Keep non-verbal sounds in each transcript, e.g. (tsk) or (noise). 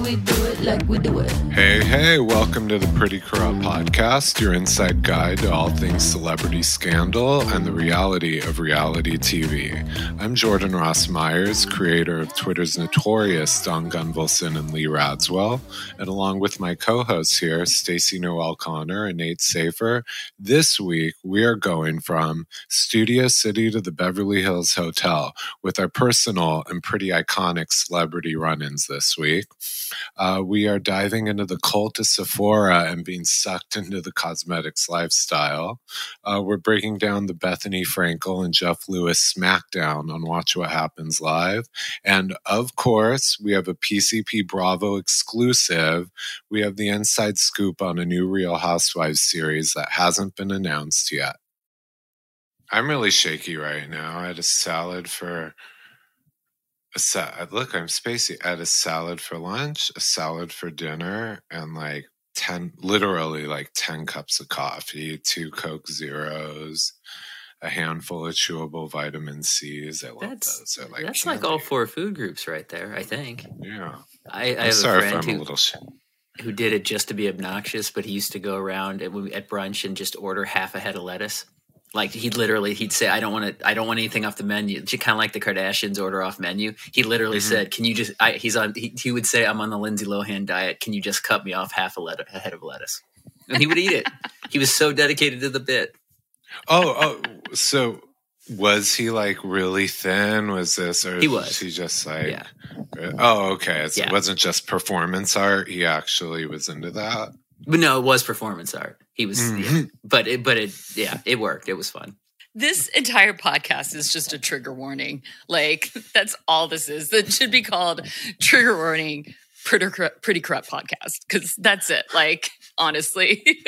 like we do it. Hey, hey, welcome to the Pretty Corrupt Podcast, your inside guide to all things celebrity scandal and the reality of reality TV. I'm Jordan Ross Myers, creator of Twitter's notorious Don Gunvalson and Lee Radziwill, and along with my co hosts here, Stacy Noel Connor and Nate Safer, this week we are going from Studio City to the Beverly Hills Hotel with our personal and pretty iconic celebrity run ins this week. Uh, we are diving into the cult of Sephora and being sucked (laughs) into the cosmetics lifestyle. Uh, we're breaking down the Bethenny Frankel and Jeff Lewis SmackDown on Watch What Happens Live. And of course, we have a PCP Bravo exclusive. We have the inside scoop on a new Real Housewives series that hasn't been announced yet. I'm really shaky right now. I had a salad for a sa- uh, look, I'm spacey. I had a salad for lunch, a salad for dinner, and like 10, literally like 10 cups of coffee, two Coke Zeros, a handful of chewable vitamin C's. I love That's those. They're like that's like all four food groups right there. I think. Yeah. I, I I'm have a sorry if friend I'm a who, little. Sh- who did it just to be obnoxious, but he used to go around uh, at, at brunch and just order half a head of lettuce. Like he'd literally he'd say, "I don't want to. I don't want anything off the menu." Kind of like the Kardashians order off menu. He literally Mhm. said, "Can you just?" I, he's on. He, he would say, "I'm on the Lindsay Lohan diet. Can you just cut me off half a, let- a head of lettuce?" And he would eat it. He was so dedicated to the bit. oh, oh, so was he like really thin? Was this, or He was. he just like? Yeah. Oh, okay. Yeah. It wasn't just performance art. He actually was into that. But no, it was performance art. He was, yeah. Mhm. but it, but it, yeah, it worked. It was fun. This entire podcast is just a trigger warning. Like that's all this is. That should be called trigger warning. Pretty corrupt, pretty corrupt podcast because that's it. Like honestly, (laughs)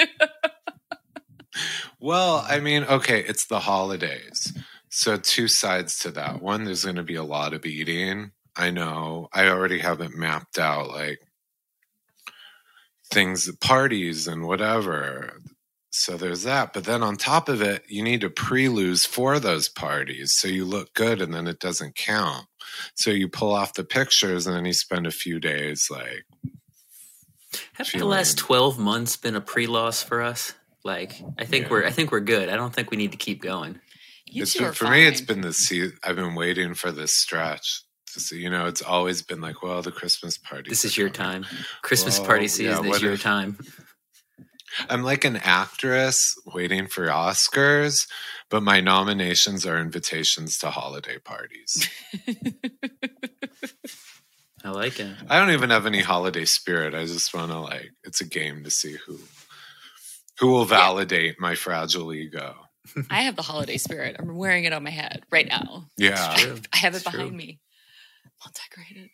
Well, I mean, okay, it's the holidays. So, two sides to that. One, there's going to be a lot of eating. I know. I already have it mapped out like things, parties and whatever. So, there's that. But then on top of it, you need to pre lose for those parties. So, you look good and then it doesn't count. So, you pull off the pictures and then you spend a few days like, Have the last twelve months been a pre-loss for us? Like, I think Yeah. we're, I think we're good. I don't think we need to keep going. you it's two been, are for me it's been the se- i've been waiting for this stretch to see you know it's always been like well the christmas party This is your time. Christmas Well, party yeah, season what is your if- time. i'm like an actress waiting for oscars but my nominations are invitations to holiday parties (laughs) I like it. i don't even have any holiday spirit i just want to like it's a game to see who who will validate my fragile ego I have the holiday spirit. I'm wearing it on my head right now. yeah I have it It's behind true. me. All decorated.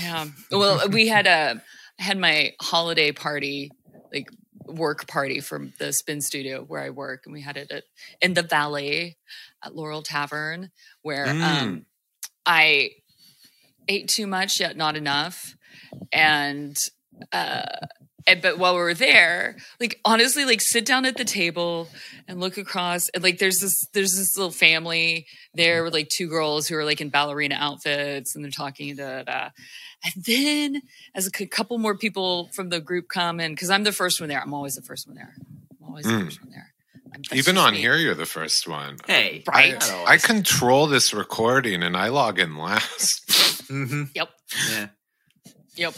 Yeah. Well, we had a I had my holiday party, like work party from the spin studio where I work, and we had it at, in the Valley at Laurel Tavern, where Mm. um, I ate too much yet not enough, and uh, and, but while we were there, like honestly, like sit down at the table and look across, and like there's this there's this little family there with like two girls who are like in ballerina outfits, and they're talking da, da, da. And then as a couple more people from the group come in, because I'm the first one there. I'm always the first one there. I'm always the Mm. first one there. That's even on me. here you're the first one Hey, Right. I, I control this recording and I log in last. Mhm. Yep. Yeah. Yep.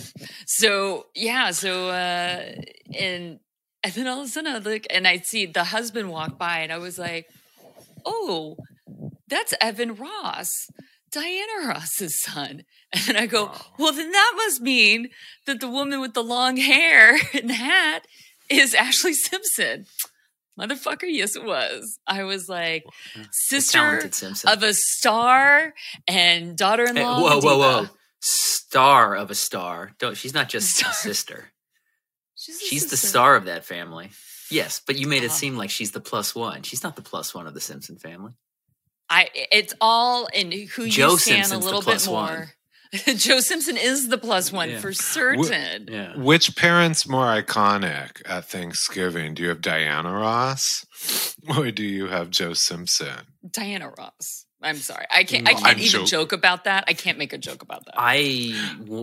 So yeah, so uh and and then all of a sudden I look and I see the husband walk by and I was like, Oh, that's Evan Ross, Diana Ross's son. (laughs) And I go, Well, then that must mean that the woman with the long hair (laughs) and hat is Ashlee Simpson. (tsk) Motherfucker, yes it was. I was like, sister of a star and daughter-in-law. Hey, of a whoa, whoa, whoa! Diva. Star of a star. Don't. She's not just Star. a sister. (laughs) She's, a She's the star of that family. Yes, but you made it seem like she's the plus one. She's not the plus one of the Simpson family. I it's all in who you Joe stand Simpson's a little bit more. one. (laughs) Joe Simpson is the plus one Yeah. for certain. Yeah. Which parent's more iconic at Thanksgiving? Do you have Diana Ross or do you have Joe Simpson? Diana Ross. I'm sorry. I can't. I can't I'm even joke- joke about that. I can't make a joke about that. I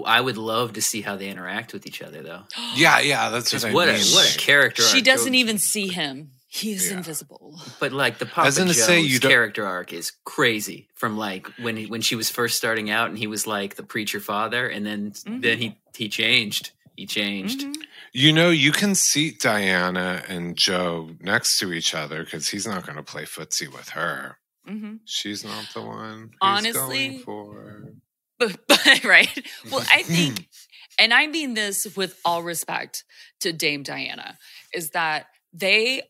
I would love to see how they interact with each other though. (gasps) Yeah, yeah, that's what 'Cause I what a what a character. she arc. doesn't Joe- even see him. He is Yeah. invisible. But like the Papa Joe's say, you don't- character arc is crazy. From like when he, when she was first starting out, and he was like the preacher father, and then Mhm. then he he changed. He changed. Mhm. You know, you can seat Diana and Joe next to each other because he's not going to play footsie with her. Mhm. She's not the one. Honestly, going for. (laughs) But, but right. Well, I think, (laughs) and I mean this with all respect to Dame Diana, is that they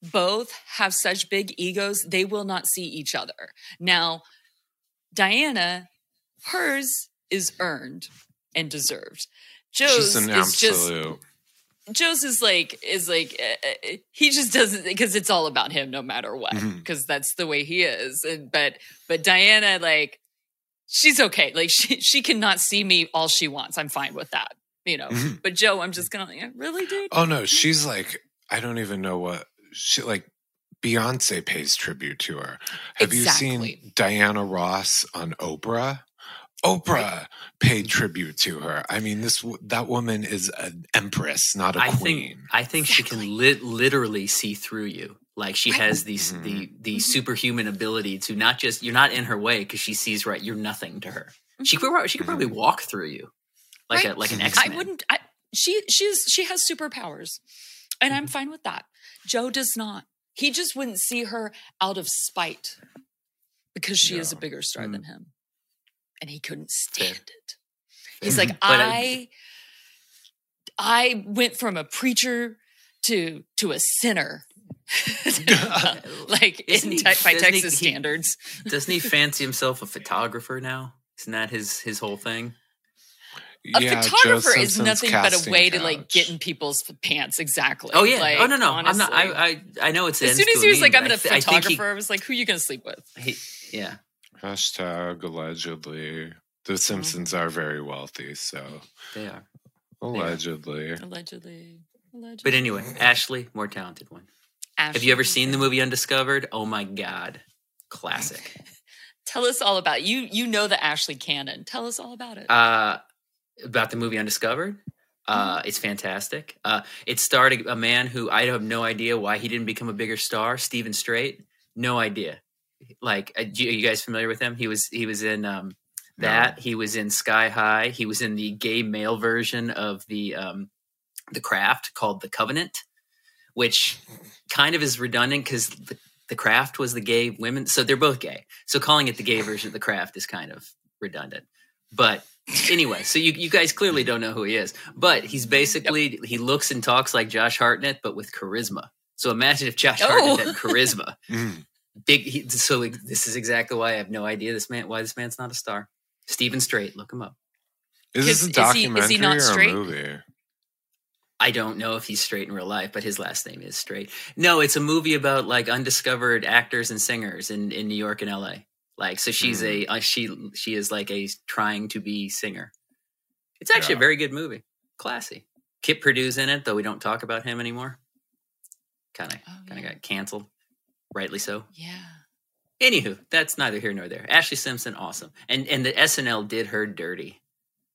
both have such big egos, they will not see each other. Now, Diana, hers is earned and deserved. Joe's is just. Joe's is like is like uh, he just doesn't because it's all about him no matter what because that's the way he is and but but Diana like she's okay like she she cannot see me all she wants I'm fine with that you know Mhm. but Joe I'm just gonna like really dude Oh no, she's like I don't even know what she like. Beyonce pays tribute to her. Have you seen Diana Ross on Oprah? Oprah paid tribute to her. I mean, this that woman is an empress, not a I think queen. I think she can Exactly. lit literally see through you. Like she Right. has these Mhm. the the Mhm. superhuman ability to not just you're not in her way because she sees right. You're nothing to her. She could she could probably walk through you like Mm-hmm. Right. a like an I X I Men. wouldn't I, she she's she has superpowers and Mm-hmm. I'm fine with that Joe does not he just wouldn't see her out of spite because she is a bigger star Mm. than him and he couldn't stand Fair. it He's like, mm-hmm. I- I, I went from a preacher to to a sinner, (laughs) (laughs) like Isn't in he- te- by Texas he- standards. Doesn't he fancy himself a photographer now? Isn't that his his whole thing? A Yeah, Joe photographer is Simpson's nothing but a casting way to like get in people's pants. Exactly. Oh yeah. Like, oh no no. I'm not. honestly. I I, I know it's as soon as he a was like, "I'm but a I th- I think photographer," I was like, "Who are you gonna sleep with?" He, he, yeah. Hashtag allegedly. The Simpsons are very wealthy, so They are. allegedly. Allegedly. Allegedly. But anyway, Ashlee, more talented one. Have you ever seen the movie Undiscovered? Oh my god, classic. (laughs) Tell us all about you. You know the Ashlee canon. Tell us all about it. Uh, about the movie Undiscovered. Uh, Mm-hmm. it's fantastic. Uh, it starred a, a man who I have no idea why he didn't become a bigger star. Steven Strait, no idea. Like, uh, are you guys familiar with him? He was he was in um, No. that. He was in Sky High. He was in the gay male version of the um, the Craft called The Covenant, which kind of is redundant because the, the Craft was the gay women, so they're both gay. So calling it the gay version of The Craft is kind of redundant. But anyway, so you, you guys clearly don't know who he is, but he's basically he looks and talks like Josh Hartnett, but with charisma. So imagine if Josh Oh. Hartnett had (laughs) charisma. Mm. Big. He, so like, this is exactly why I have no idea this man why this man's not a star. Steven Strait, look him up. Is this Is- a is he- is documentary he not or straight? a movie? I don't know if he's straight in real life, but his last name is straight. No, it's a movie about like undiscovered actors and singers in, in New York and LA. Like, so she's a uh, she she is like a trying to be singer. It's actually Yeah. a very good movie, classy. Kip Pardue's in it, though we don't talk about him anymore. Kind of Oh, kind of yeah. got canceled, rightly so. yeah. Anywho, that's neither here nor there. Ashlee Simpson, awesome, and and the SNL did her dirty.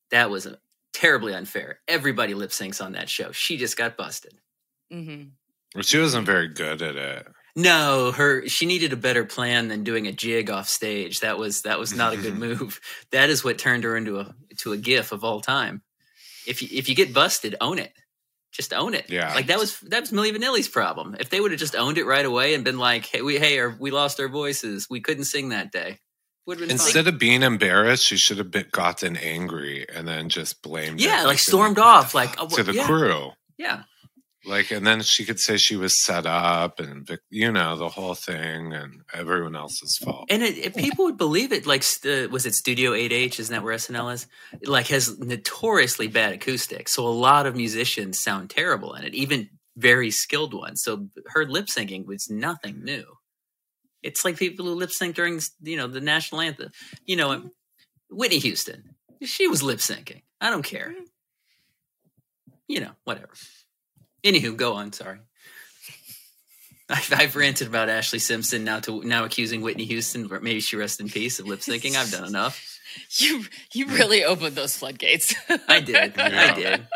That was terribly unfair. Everybody lip syncs on that show. She just got busted. Mm-hmm. Well, she wasn't very good at it. No, her she needed a better plan than doing a jig off stage. That was that was not a good (laughs) move. That is what turned her into a to a gif of all time. If you if you get busted, own it. Just own it. Yeah. Like that was that was Milli Vanilli's problem. If they would have just owned it right away and been like, "Hey, we hey, our, we lost our voices. We couldn't sing that day." Would have been fine. Instead of being embarrassed, she should have been, gotten angry and then just blamed. Yeah, it like to stormed off, like, oh, to the yeah. crew. Yeah. Like, and then she could say she was set up and you know the whole thing, and everyone else's fault. And it, it, people would believe it. Like, st- uh, was it Studio 8H? Isn't that where SNL is? Like, has notoriously bad acoustics. So a lot of musicians sound terrible in it, even very skilled ones. So her lip syncing was nothing new. It's like people who lip sync during, you know, the national anthem. You know, mm-hmm. Whitney Houston, she was lip syncing. I don't care. Mm-hmm. You know, whatever. Anywho, go on. Sorry. I've, I've ranted about Ashlee Simpson now to now accusing Whitney Houston, maybe she rests in peace of lip syncing. I've done enough. (laughs) You you really opened those floodgates. I did. Yeah. I (laughs) did.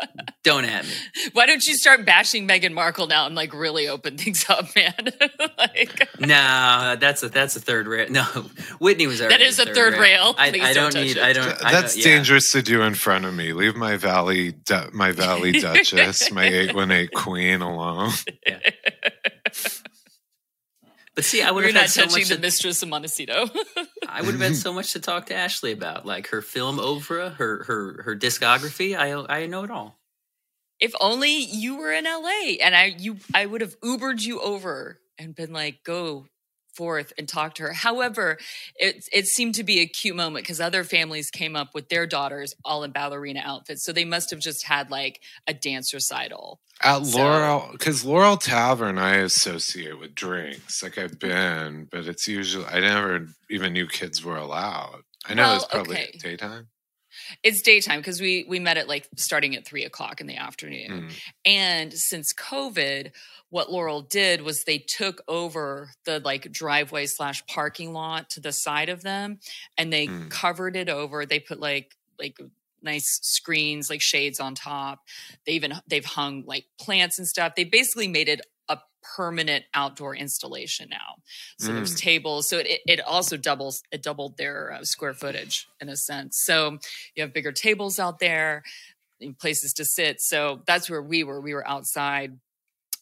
Don't at me. Why don't you start bashing Meghan Markle now and like really open things up, man? (laughs) like No, that's a that's a third rail. No, Whitney was already That is a third rail. I, Please I don't don't touch need. it. I don't. I That's don't, yeah. dangerous to do in front of me. Leave my valley, du- my valley duchess, my eight one eight queen alone. But see, I would we're have not had so touching much. the To, mistress of Montecito. (laughs) I would have had so (laughs) much to talk to Ashlee about, like her film oeuvre, her her her discography. I I know it all. if only you were in LA and I you I would have Ubered you over and been like, go forth and talk to her. However, it it seemed to be a cute moment because other families came up with their daughters all in ballerina outfits. So they must have just had like a dance recital. At So- Laurel, because Laurel Tavern, I associate with drinks. Like I've been, but it's usually I never even knew kids were allowed. I know it's probably okay. daytime. It's daytime because we we met at like starting at three o'clock in the afternoon. Mm. And since COVID, what Laurel did was they took over the like driveway slash parking lot to the side of them and they Mm. covered it over. They put like like nice screens, like shades on top. They even they've hung like plants and stuff. They basically made it a permanent outdoor installation now. So there's tables. So it, it also doubles it doubled their uh, square footage in a sense. So you have bigger tables out there places to sit. So that's where we were. We were outside.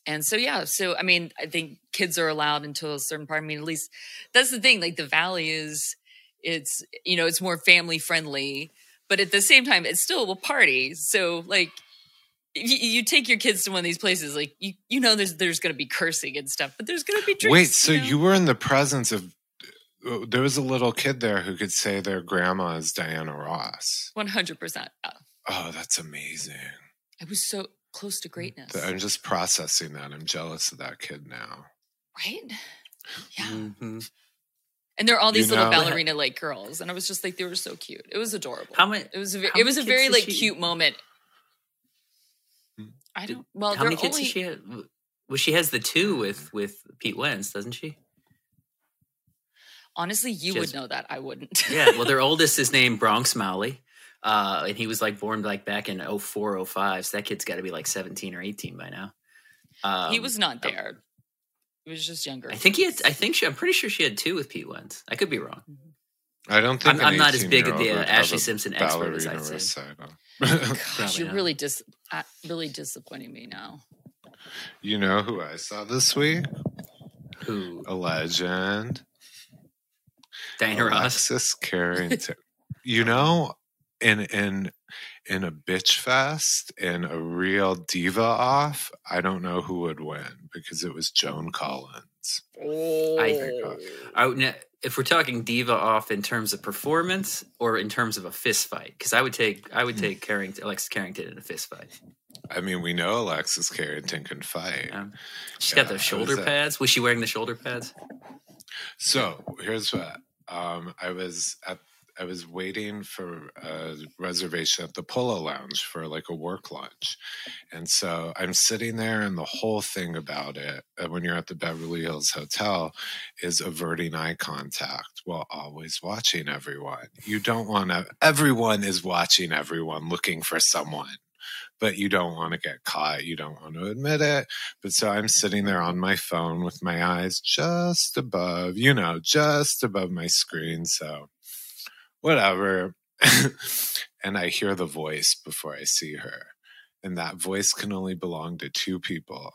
And so yeah, so I mean, I think kids are allowed until a certain part. I mean, at least that's the thing. Like the valley is, it's you know, it's more family friendly, but at the same time, it's still a party. So like, you, you take your kids to one of these places, like you you know, there's there's going to be cursing and stuff, but there's going to be drinks. Wait, so know? you were in the presence of? uh, There was a little kid there who could say their grandma is Diana Ross. one hundred percent. Oh, that's amazing. I was so close to greatness, I'm just processing that. I'm jealous of that kid now. right? Yeah. Mhm. And there are all You these little ballerina like girls, and I was just like, they were so cute. It was adorable. How many? It was a, ve- it was a very like she- cute moment. Hmm. I don't. Well, How they're many kids only does she have? Well, she has the two with with Pete Wentz, doesn't she? honestly, you She would has- know that. I wouldn't. Yeah. Well, their (laughs) oldest is named Bronx Mowgli. Uh, and he was like born like back in 04, 05. So that kid's got to be like 17 or 18 by now. Um, he was not um, there. He was just younger. I think he had, I think she, I'm pretty sure she had two with Pete Wentz. I could be wrong. I don't think I'm- I'm not as big of the, uh, Ashlee Simpson expert as I'd say. recital. (laughs) Gosh, Probably you're not. really dis- uh, really disappointing me now. you know who I saw this week? Who? A legend. Diana Ross. Alexis (laughs) Carrington. you know, in in in a bitch fest in a real diva off, I don't know who would win because it was Joan Collins. Oh, I, would if we're talking diva off in terms of performance or in terms of a fist fight, because I would take I would take Carrington, Alexis Carrington in a fist fight. I mean, we know Alexis Carrington can fight. Um, she's Yeah, got the shoulder that? pads. Was she wearing the shoulder pads? So here's what um, I was at. I was waiting for a reservation at the Polo Lounge for like a work lunch, and so I'm sitting there, and the whole thing about it uh, when you're at the Beverly Hills Hotel is averting eye contact while always watching everyone. You don't want to. Everyone is watching everyone, looking for someone. But you don't want to get caught. You don't want to admit it. But so I'm sitting there on my phone with my eyes just above, you know, just above my screen. So whatever. (laughs) and I hear the voice before I see her. And that voice can only belong to two people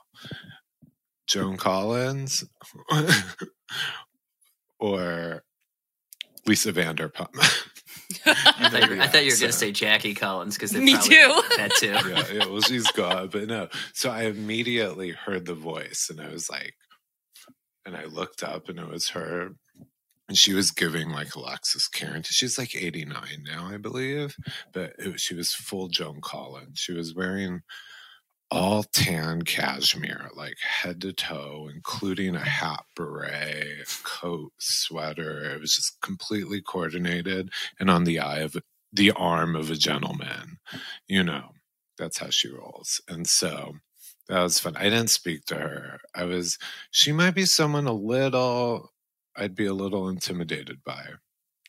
Joan Collins (laughs) or Lisa Vanderpump. I thought you were, I thought you were (laughs) So- going to say Jackie Collins because Me too. That too. yeah, yeah, well, she's gone, but no. So I immediately heard the voice, and I was like, and I looked up, and it was her, and she was giving like Alexis Carrington. She's like eighty nine now, I believe, but it, she was full Joan Collins. She was wearing all tan cashmere, like head to toe, including a hat, beret, coat, sweater. It was just completely coordinated and on the eye of the arm of a gentleman. You know, that's how she rolls. And so That was fun. I didn't speak to her. I was, she might be someone a little, I'd be a little intimidated by.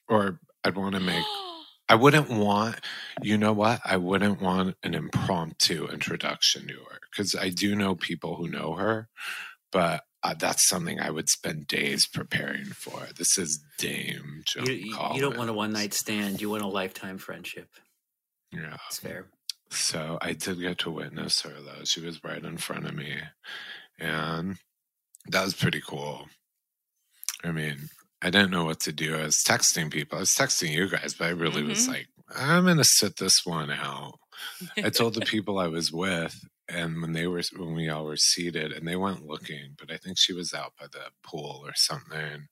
Or I'd want to make, (gasps) I wouldn't want, you know what? I wouldn't want an impromptu introduction to her because I do know people who know her, but uh, that's something I would spend days preparing for. This is Dame Joan You, you, you don't want a one night stand. You want a lifetime friendship. Yeah. It's fair. So I did get to witness her though. She was right in front of me. And that was pretty cool. I mean, I didn't know what to do. I was texting people. I was texting you guys, but I really was Mhm. like, I'm gonna sit this one out. I told the (laughs) people I was with, and when they were when we all were seated, and they went looking, but I think she was out by the pool or something,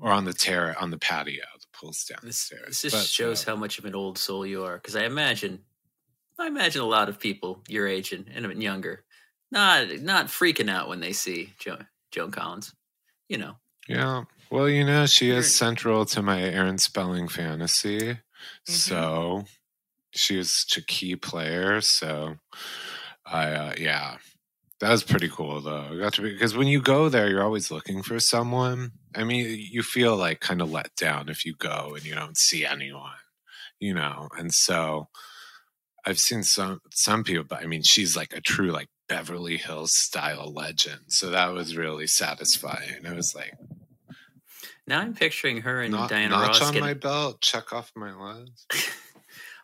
or on the terrace on the patio. The pool's This, downstairs. this just But, shows uh, how much of an old soul you are. Because I imagine, I imagine a lot of people your age and, and younger, not not freaking out when they see Joan Collins. You know, Yeah. Well, you know, she is central to my Aaron Spelling fantasy. Mm-hmm. So she is a key player. So I, uh, yeah, that was pretty cool though. I got to be, because when you go there, you're always looking for someone. I mean, you feel like kind of let down if you go and you don't see anyone, you know? And so I've seen some, some people, but I mean, she's like a true, like, Beverly Hills style legend. So that was really satisfying. It was like, now I'm picturing her and Not, Diana notch Ross on getting. my belt, check off my list. (laughs)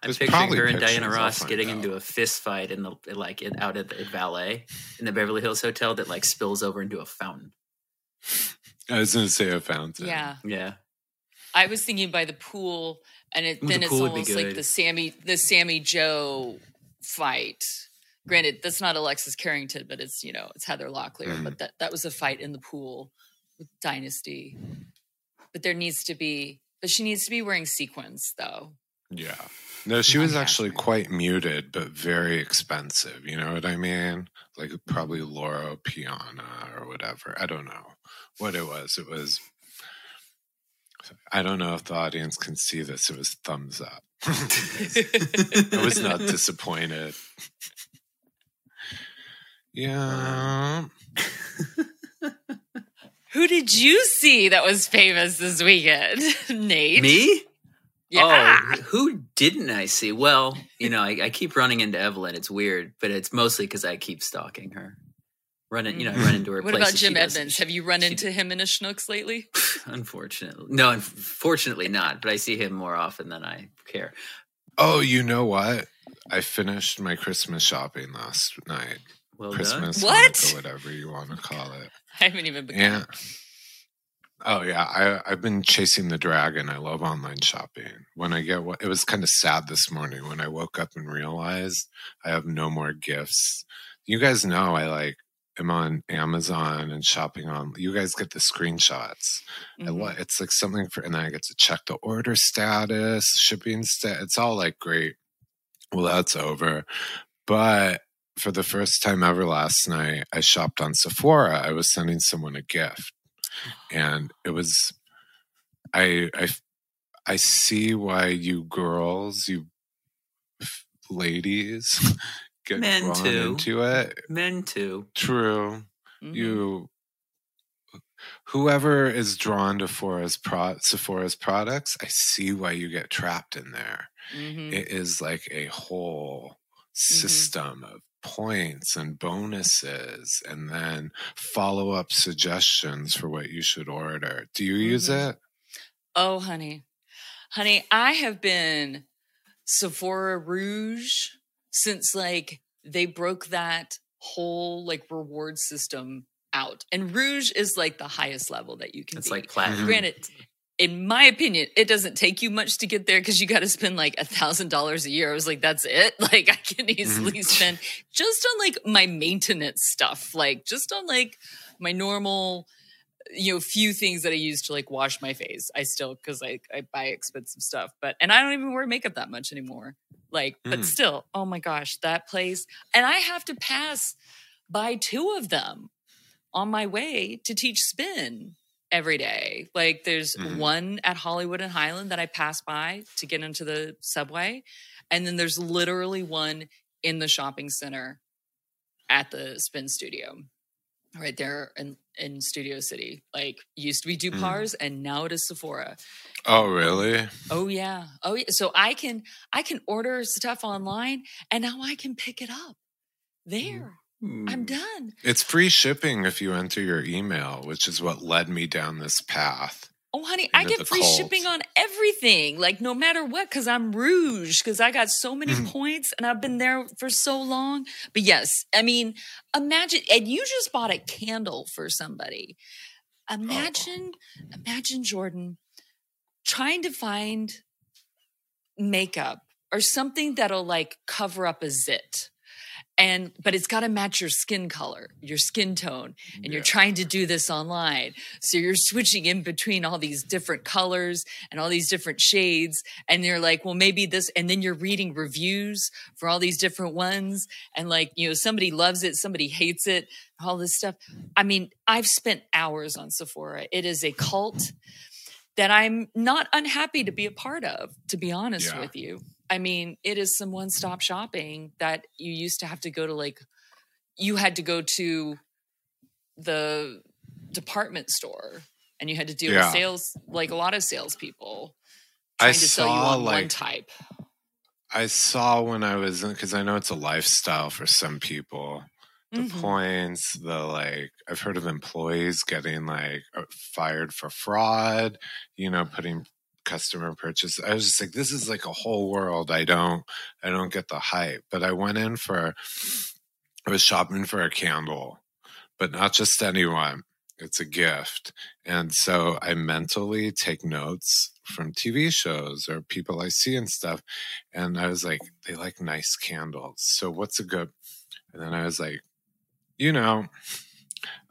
I'm There's picturing her and Diana Ross getting out. into a fist fight in the like in, out at the valet in the Beverly Hills Hotel that like spills over into a fountain. I was going to say a fountain. Yeah. Yeah, I was thinking by the pool, and it, Ooh, the then it's pool would almost like the Sammy the Sammy Jo fight. Granted, that's not Alexis Carrington, but it's you know it's Heather Locklear. But mm-hmm. that that was a fight in the pool with Dynasty. But there needs to be, but she needs to be wearing sequins though. Yeah. No, she was actually quite muted, but very expensive. You know what I mean? Like probably Loro Piana or whatever. I don't know what it was. It was. I don't know if the audience can see this. It was thumbs up. (laughs) I was not disappointed. Yeah. (laughs) Who did you see that was famous this weekend, (laughs) Nate? me. Yeah. Oh, who didn't I see? Well, you know, I, I keep running into Evelyn. It's weird, but it's mostly because I keep stalking her. Running, you know, I run mm-hmm. into her. What about Jim doesn't- Edmonds? Have you run she- into him in a Schnucks lately? (sighs) Unfortunately, no. Unfortunately, not. But I see him more often than I care. Oh, you know what? I finished my Christmas shopping last night. Well Christmas, What? Hanukkah, whatever you want to call it. (laughs) I haven't even begun. Yeah. Oh yeah, I I've been chasing the dragon. I love online shopping. When I get what it was kind of sad this morning when I woke up and realized I have no more gifts. You guys know I like am on Amazon and shopping on. You guys get the screenshots. I Mhm. lo- It's like something for, and then I get to check the order status, shipping stat. It's all like great. Well, that's over. But for the first time ever last night, I shopped on Sephora. I was sending someone a gift, and it was, I, I, I see why you girls, you ladies, (laughs) get Men drawn too. into it. Men too. True Mhm. you whoever is drawn to Sephora's, pro, Sephora's products, I see why you get trapped in there. Mhm. It is like a whole system of points and bonuses and then follow up suggestions for what you should order. Do you use Mhm. it? Oh, honey. Honey, I have been Sephora Rouge since like they broke that whole like reward system out. And Rouge is like the highest level that you can It's be. like platinum. Granted, in my opinion, it doesn't take you much to get there because you got to spend like a thousand dollars a year. I was like, that's it. (laughs) Like I can easily spend just on like my maintenance stuff, like just on like my normal, you know, few things that I use to like wash my face. I still because I I buy expensive stuff, but and I don't even wear makeup that much anymore. Like, but Mm. still, oh my gosh, that place, and I have to pass by two of them on my way to teach spin every day. Like there's Mhm. one at Hollywood and Highland that I pass by to get into the subway. And then there's literally one in the shopping center at the spin studio right there in, in Studio City. Like used to be Mm. Du-par's and now it is Sephora. Oh, really? Oh yeah. Oh yeah. So I can I can order stuff online and now I can pick it up. There. I'm done. It's free shipping if you enter your email, which is what led me down this path. Oh honey, I get free cult. shipping on everything. Like no matter what cuz I'm rouge cuz I got so many Mhm. points and I've been there for so long. But yes, I mean, imagine and you just bought a candle for somebody. Imagine imagine Jordan trying to find makeup or something that'll like cover up a zit and but it's got to match your skin color your skin tone and you're trying to do this online. So you're switching in between all these different colors and all these different shades and you're like well maybe this and then you're reading reviews for all these different ones and like you know somebody loves it somebody hates it all this stuff. I mean i've spent hours on sephora. It is a cult that i'm not unhappy to be a part of to be honest Yeah. with you I mean, it is some one stop shopping that you used to have to go to like, you had to go to the department store and you had to deal Yeah. with sales, like a lot of salespeople I trying to sell you saw, on one type. I saw when I was because I know it's a lifestyle for some people. The Mhm. points, the like, I've heard of employees getting like uh, fired for fraud, you know, putting customer purchase. I was just like, this is like a whole world. I don't, I don't get the hype. But I went in for, I was shopping for a candle, but not just anyone. It's a gift. And so I mentally take notes from TV shows or people I see and stuff. And I was like, they like nice candles. So what's a good? And then I was like, you know,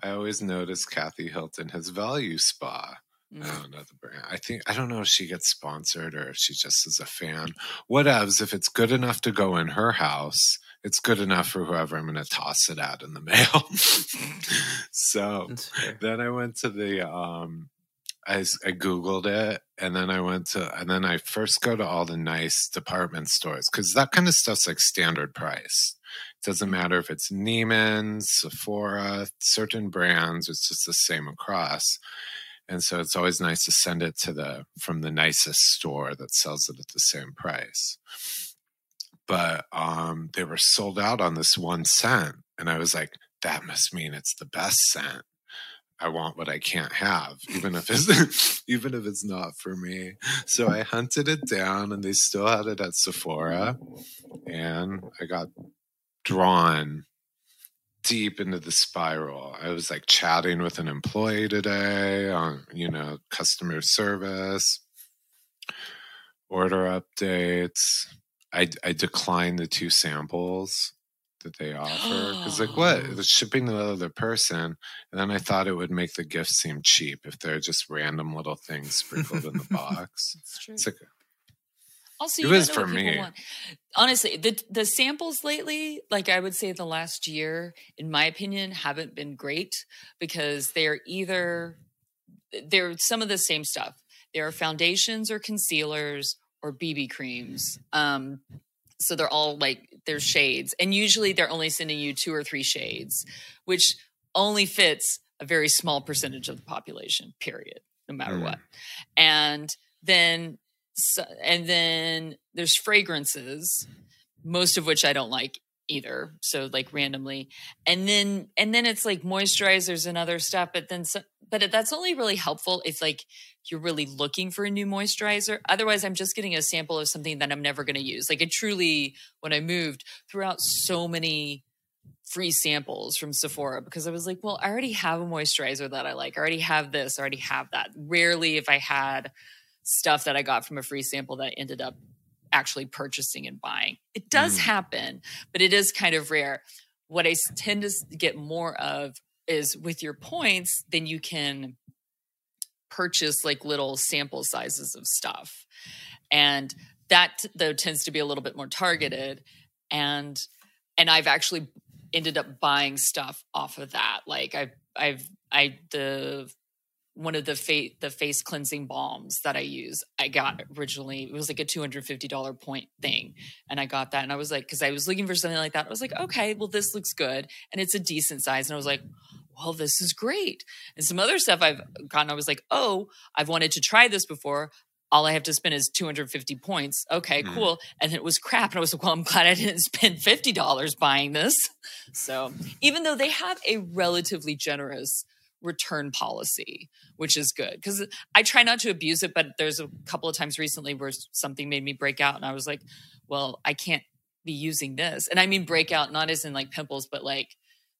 I always notice Kathy Hilton has Voluspa. I Mm. don't know the brand. I think I don't know if she gets sponsored or if she just is a fan. Whatevs. If it's good enough to go in her house, it's good enough for whoever I'm going to toss it out in the (laughs) mail. so then I went to the um I, I googled it and then I went to and then I first go to all the nice department stores cuz that kind of stuff's like standard price. It doesn't matter if it's Neiman's, Sephora, certain brands, it's just the same across. And so it's always nice to send it to the from the nicest store that sells it at the same price. But um they were sold out on this one scent and I was like that must mean it's the best scent. I want what I can't have, even if it's (laughs) even if it's not for me. So I hunted it down, and they still had it at Sephora, and I got drawn deep into the spiral. I was like chatting with an employee today on you know customer service, order updates. I I declined the two samples that they offer because like what (gasps) it's shipping to the other person and then i thought it would make the gift seem cheap if they're just random little things sprinkled in the box (laughs) It's true. it's like Also, It you was for me. want. Honestly, the the samples lately, like I would say, the last year, in my opinion, haven't been great because they're either they're some of the same stuff. There are foundations or concealers or BB creams. Um, so they're all like they're shades, and usually they're only sending you two or three shades, which only fits a very small percentage of the population. Period. No matter Mm. what, and then so, and then there's fragrances, most of which I don't like either. So like randomly, and then and then it's like moisturizers and other stuff. But then, so, but that's only really helpful if like you're really looking for a new moisturizer. Otherwise, I'm just getting a sample of something that I'm never going to use. Like it truly, when I moved, threw out so many free samples from Sephora because I was like, well, I already have a moisturizer that I like. I already have this. I already have that. Rarely, if I had stuff that I got from a free sample that I ended up actually purchasing and buying. It does Mm. happen, but it is kind of rare. What I tend to get more of is with your points, then you can purchase like little sample sizes of stuff. And that though tends to be a little bit more targeted and and I've actually ended up buying stuff off of that. Like I've I've I the one of the face the face cleansing balms that I use. I got originally it was like a two hundred fifty dollar point thing, and I got that, and I was like, because I was looking for something like that. I was like, okay, well this looks good, and it's a decent size, and I was like. Well, this is great. And some other stuff I've gotten, I was like, oh, I've wanted to try this before. All I have to spend is 250 points. Okay, Mhm. cool. And it was crap. And I was like, well, I'm glad I didn't spend $50 buying this. So even though they have a relatively generous return policy, which is good because I try not to abuse it, but there's a couple of times recently where something made me break out and I was like, well, I can't be using this. And I mean breakout, not as in like pimples, but like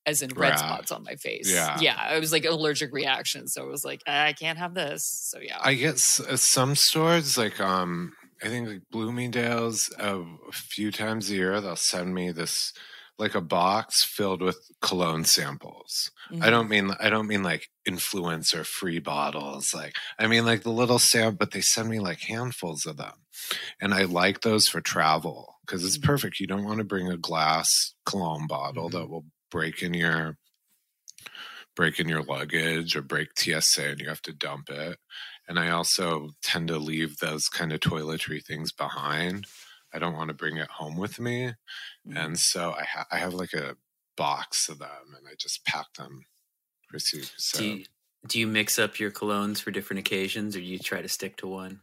as in red Right. spots on my face. Yeah. Yeah. It was like allergic reaction. So it was like, I can't have this. So yeah. I guess uh, some stores like um I think like Bloomingdale's uh, a few times a year they'll send me this like a box filled with cologne samples. I Mhm. don't mean I don't mean like influencer free bottles. Like I mean like the little sample, but they send me like handfuls of them, and I like those for travel because it's Mhm. perfect. You don't want to bring a glass cologne bottle Mhm. that will break in your break in your luggage or break TSA and you have to dump it. And I also tend to leave those kind of toiletry things behind. I don't want to bring it home with me Mhm. and so I, ha- I have like a box of them and i just pack them for soup so Do you, do you mix up your colognes for different occasions, or do you try to stick to one,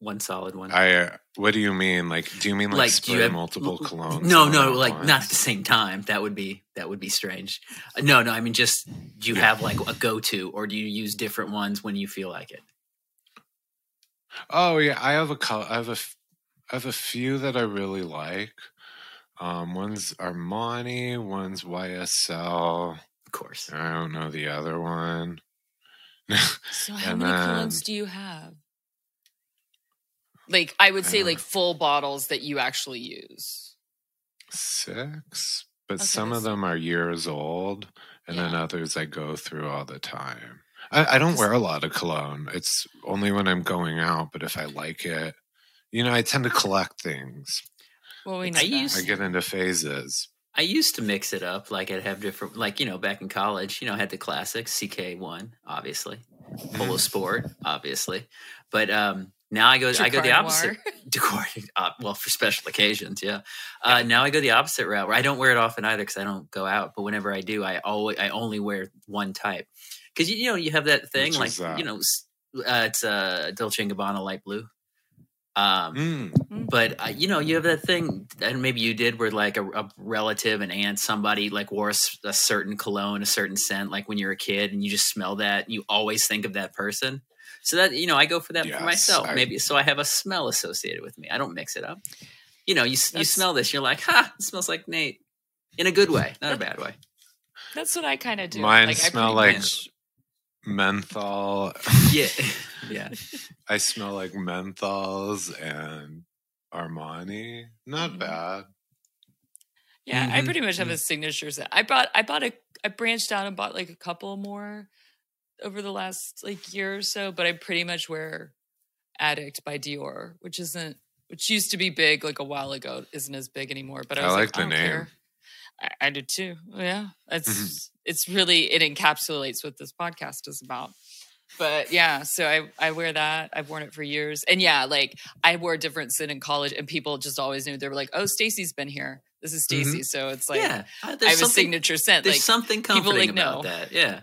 one solid one? i uh, what do you mean like do you mean like, Like, do spray you have- multiple colognes no, no, like not at the same time. That would be that would be strange. Uh, No, no, I mean just do you Yeah. have like a go to, or do you use different ones when you feel like it? oh yeah i have a col- i have a i have a few that i really like um one's armani one's ysl Of course. i don't know the other one (laughs) So how And many then- colognes do you have? Like I would say Uh, like full bottles that you actually use. six but Okay, some of them are years old and then others i go through all the time I, I don't wear a lot of cologne it's only when i'm going out but if i like it you know i tend to collect things Well, we know I used- i get into phases I used to mix it up, like I'd have different, like you know, back in college, you know, I had the classics, CK one, obviously, Polo Sport, obviously, but um, now I go, I go the opposite. Noir. (laughs) Decor, uh, well, for special occasions, yeah. Uh, now I go the opposite route, where I don't wear it often either because I don't go out. But whenever I do, I always, I only wear one type because you know you have that thing, Which like that? you know, uh, it's uh, Dolce and Gabbana light blue. Um, Mm, but uh, you know you have that thing and maybe you did where like a, a relative an aunt somebody like wore a certain cologne a certain scent like when you're a kid and you just smell that you always think of that person. So that you know i go for that Yes, for myself. I- maybe so i have a smell associated with me. I don't mix it up. You know you, you smell this you're like ha it smells like nate in a good way not a bad way. That's what I kind of do. Mine I smell pretty like- much- menthol yeah (laughs) yeah i smell like menthols and armani not Mhm. bad yeah, I Mhm, pretty much have a signature set. I bought I bought a I branched out and bought like a couple more over the last like year or so, but I pretty much wear Addict by Dior, which isn't which used to be big like a while ago, isn't as big anymore. But I, I like like, the I don't name. care. I, I did too. Yeah, it's Mhm. it's really it encapsulates what this podcast is about. But yeah, so I I wear that. I've worn it for years, and yeah, like I wore a different scent in college, and people just always knew they were like, "Oh, Stacy's been here. This is Mhm. Stacy." So it's like yeah uh, I have a signature scent. there's Like something people, comforting like, about know. that yeah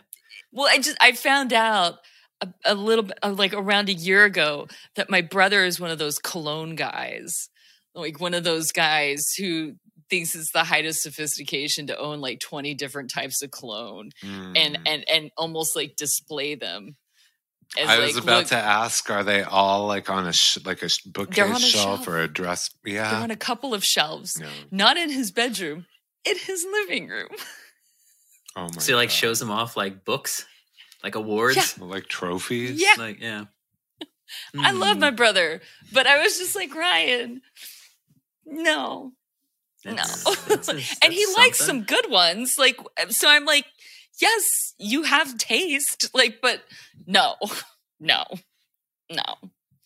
well, I just I found out a, a little bit uh, like around a year ago that my brother is one of those cologne guys, like one of those guys who thinks it's the height of sophistication to own like 20 different types of cologne and Mm. and and almost like display them. As, I was like, about look- to ask: Are they all like on a sh- like a sh- on bookcase a shelf, shelf. or a dress? Yeah, they're on a couple of shelves, no. not in his bedroom, in his living room. Oh my! so he like God. shows them off like books like awards like trophies. Yeah. like yeah I love Mm. my brother, but I was just like Ryan. No, No. (laughs) and he likes some good ones. Like, so I'm like, yes, you have taste. (laughs) Like, but no, (laughs) no, no.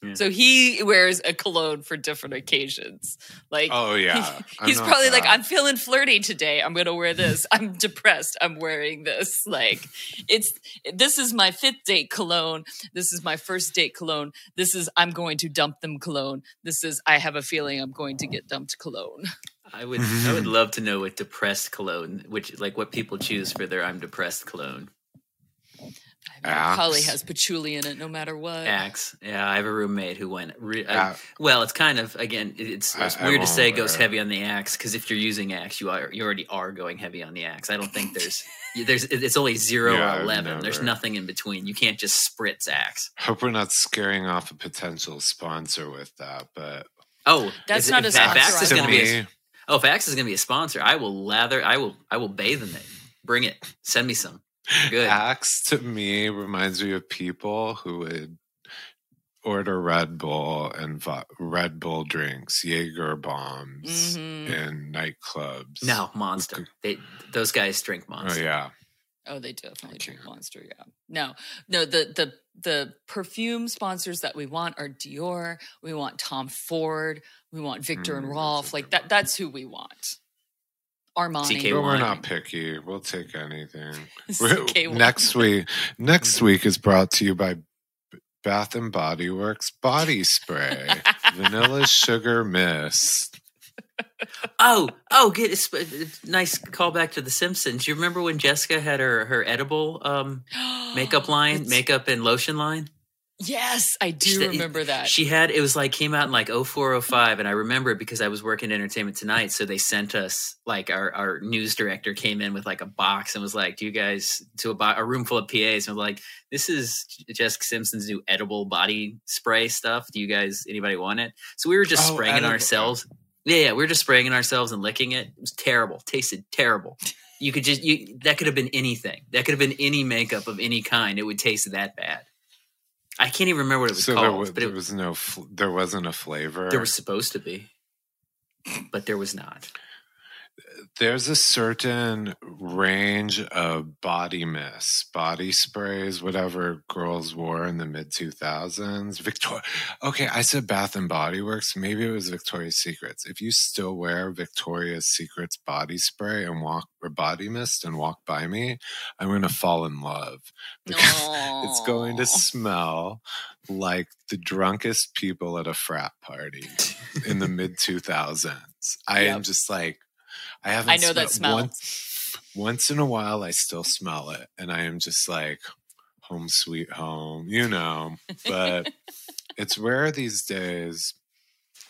Yeah. So he wears a cologne for different occasions. Like Oh yeah, I'm he's probably like. I'm feeling flirty today. I'm gonna wear this. I'm depressed. I'm wearing this. Like it's this is my fifth date cologne. This is my first date cologne. This is I'm going to dump them cologne. This is I have a feeling I'm going to get dumped cologne. I would I would love to know what depressed cologne, which like what people choose for their I'm depressed cologne. I mean, it has patchouli in it, no matter what. Axe. Yeah, I have a roommate who went. Re- I- Uh, well, it's kind of again, it's, it's I weird to say it goes wear heavy on the axe because if you're using axe, you are you already are going heavy on the axe. I don't think there's (laughs) there's it's only zero Yeah, or I've eleven. There's nothing in between. You can't just spritz axe. Hope we're not scaring off a potential sponsor with that, but Oh, That's if- not if, a if Axe is going to be a, me, oh if Axe is going to be a sponsor, I will lather. I will I will bathe in it. Bring it. Send me some. Good. Axe to me reminds me of people who would order Red Bull and vo- Red Bull drinks, Jaeger bombs Mhm. in nightclubs. No, monster. They those guys drink Oh monster. yeah. Oh, they definitely drink can't. Monster. Yeah. No, no. The the the perfume sponsors that we want are Dior. We want Tom Ford. We want Viktor Mm, and Rolf. Like that. one. That's who we want. Armani. CK1. But we're not picky. We'll take anything. (laughs) We're- CK1. next week next week is brought to you by Bath and Body Works body spray. Vanilla sugar mist. Oh, oh, get it's nice callback to The Simpsons. You remember when Jessica had her her edible um, (gasps) makeup line, makeup and lotion line? Yes, I do She- remember that. She had it was like came out in like 0405 and I remember it because I was working Entertainment Tonight. So they sent us like our our news director came in with like a box and was like, "Do you guys to a, bo- a room full of PAs?" And was like, "This is Jessica Simpson's new edible body spray stuff. Do you guys anybody want it?" So we were just Oh, spraying it ourselves. Yeah, yeah, we were just spraying it ourselves and licking it. It was terrible. Tasted terrible. You could just you that could have been anything. That could have been any makeup of any kind. It would taste that bad. I can't even remember what it was So called, there, was, but there it, was no there wasn't a flavor. there was supposed to be, but there was not. There's a certain range of body mists, body sprays, whatever girls wore in the mid 2000s. Victoria. Okay, I said Bath and Body Works. Maybe it was Victoria's Secrets. If you still wear Victoria's Secrets body spray and walk or body mist and walk by me, I'm going to fall in love because (laughs) it's going to smell like the drunkest people at a frat party in the (laughs) mid 2000s. I am just like, I haven't. I know that smell. Once, once in a while, I still smell it, and I am just like, home sweet home, you know. But (laughs) it's rare these days.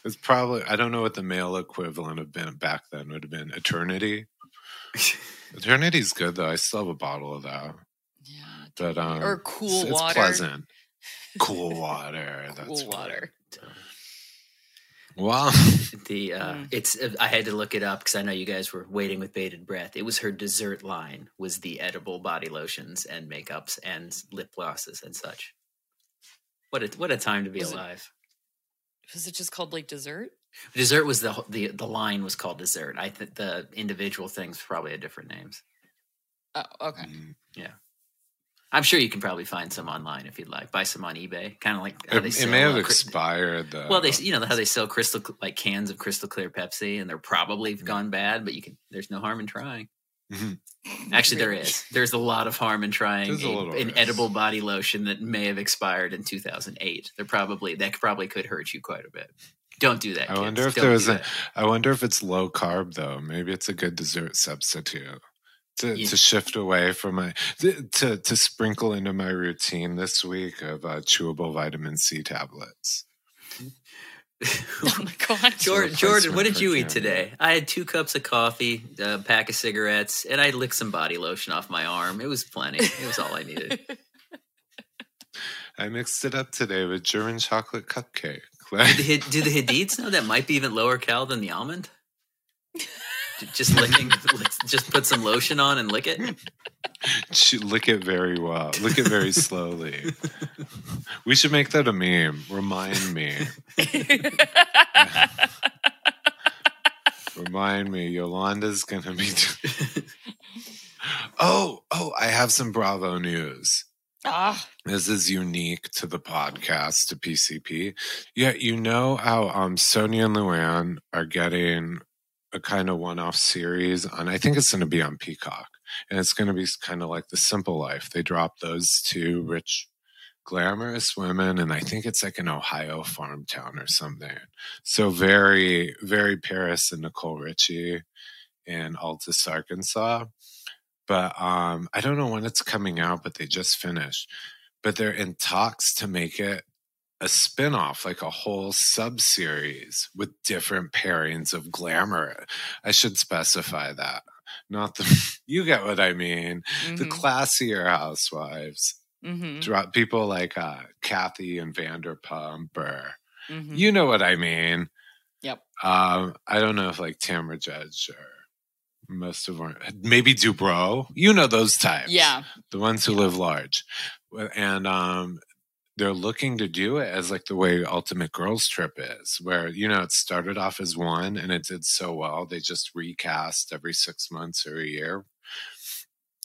It's probably I don't know what the male equivalent of been back then would have been. Eternity. (laughs) Eternity's good though. I still have a bottle of that. Yeah, But um, or cool it's, water. It's pleasant. Cool water. (laughs) That's Cool water. Wow. (laughs) The uh, Mm. it's I had to look it up because I know you guys were waiting with bated breath. It was her dessert line was the edible body lotions and makeups and lip glosses and such. What a what a time to be Was it- alive. Was it just called like dessert? Dessert was the the the line was called dessert. I think the individual things probably had different names. Oh, okay. Mm. I'm sure you can probably find some online if you'd like. Buy some on eBay, kind of like how It, they it may have uh, expired though. well, they you know how they sell crystal like cans of crystal clear Pepsi, and they're probably Mm. gone bad, but you can. There's no harm in trying. Mhm. Actually, there is. There's a lot of harm in trying a a- an risk. edible body lotion that may have expired in 2008. They're probably that probably could hurt you quite a bit. Don't do that. I kids. wonder if Don't there was a- that. I wonder if it's low carb though. Maybe it's a good dessert substitute to, Yeah. to shift away from my to, to to sprinkle into my routine this week of uh, chewable vitamin C tablets. (laughs) Oh my god. Jordan, Jordan, what did you eat today? I had two cups of coffee, a pack of cigarettes, and I licked some body lotion off my arm. It was plenty. It was all I needed. (laughs) I mixed it up today with German chocolate cupcake. Do the, (laughs) Hid- do the Hadids know that might be even lower cal than the almond? J- Just licking, lick- just put some lotion on and lick it. Lick it very well. Lick it very slowly. we should make that a meme. Remind me. (laughs) Remind me. Yolanda's gonna be. oh, oh! I have some Bravo news. Ah, This is unique to the podcast to PCP. Yeah, you know how um Sonja and Luann are getting a kind of one-off series on I think it's going to be on Peacock. And it's going to be kind of like The Simple Life. They drop those two rich glamorous women and I think it's like an Ohio farm town or something. So very very Paris and Nicole Richie in Altus, Arkansas. But um I don't know when it's coming out, but they just finished but they're in talks to make it a spin-off like a whole sub-series with different pairings of glamour. I should specify that. Not the (laughs) (laughs) you get what i mean. The mhm, classier housewives. Mhm, drop people like uh kathy and vanderpump or mhm. you know what i mean. Yep. um i don't know if like tamra judge or most of them maybe dubrow. You know those types. Yeah. the ones who live large. And um they're looking to do it as like the way ultimate girls trip is where you know it started off as one and it did so well they just recast every six months or a year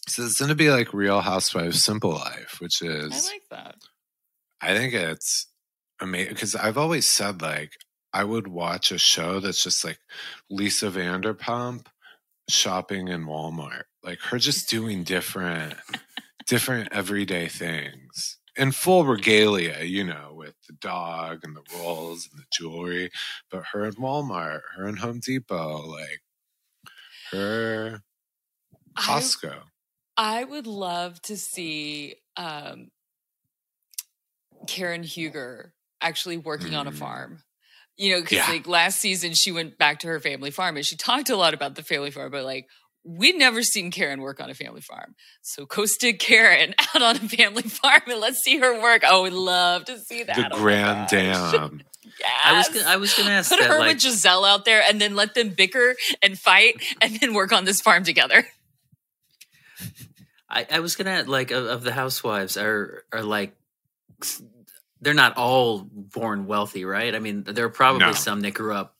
so it's going to be like real housewives simple life which is I like that. I think it's amazing because I've always said like I would watch a show that's just like Lisa Vanderpump shopping in Walmart, like her just doing different, different everyday things in full regalia, you know, with the dog and the rolls and the jewelry, but her in Walmart, her in Home Depot, like her Costco. I would love to see um, Karen Huger actually working on a Mm. farm. You know, because Yeah. like last season she went back to her family farm and she talked a lot about the family farm, but like we'd never seen Karen work on a family farm. So coasted Karen (laughs) out on a family farm and let's see her work. Oh, I would love to see that. The Oh Grand gosh. Dam. (laughs) I was gonna, I was going to ask Put that. her Like, with Gizelle out there and then let them bicker and fight (laughs) and then work on this farm together. I, I was gonna like of, of the housewives are are like they're not all born wealthy, right? I mean, there are probably No. some that grew up,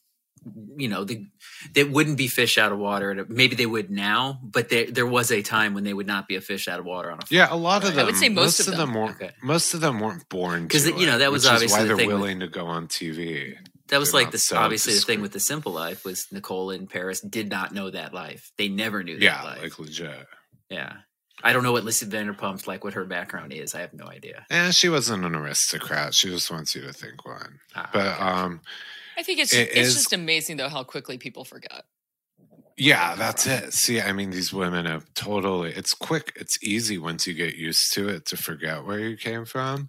you know, they, that wouldn't be fish out of water. Maybe they would now, but there there was a time when they would not be a fish out of water on a farm. Yeah, a lot of them I would say most of of them, them. weren't. Okay. Most of them weren't born 'Cause, to you know, that was obviously why the they're thing with- to go on TV. That was They're like not this. so obviously, the thing with the simple life was Nicole in Paris did not know that life. They never knew that Yeah, life. like legit. yeah, I don't know what Lisa Vanderpump's like. What her background is, I have no idea. And she wasn't an aristocrat. She just wants you to think one. Ah, But okay. um, I think it's It it's is- just amazing though how quickly people forget. yeah, that's it. See, I mean, these women have totally. It's quick. It's easy once you get used to it to forget where you came from,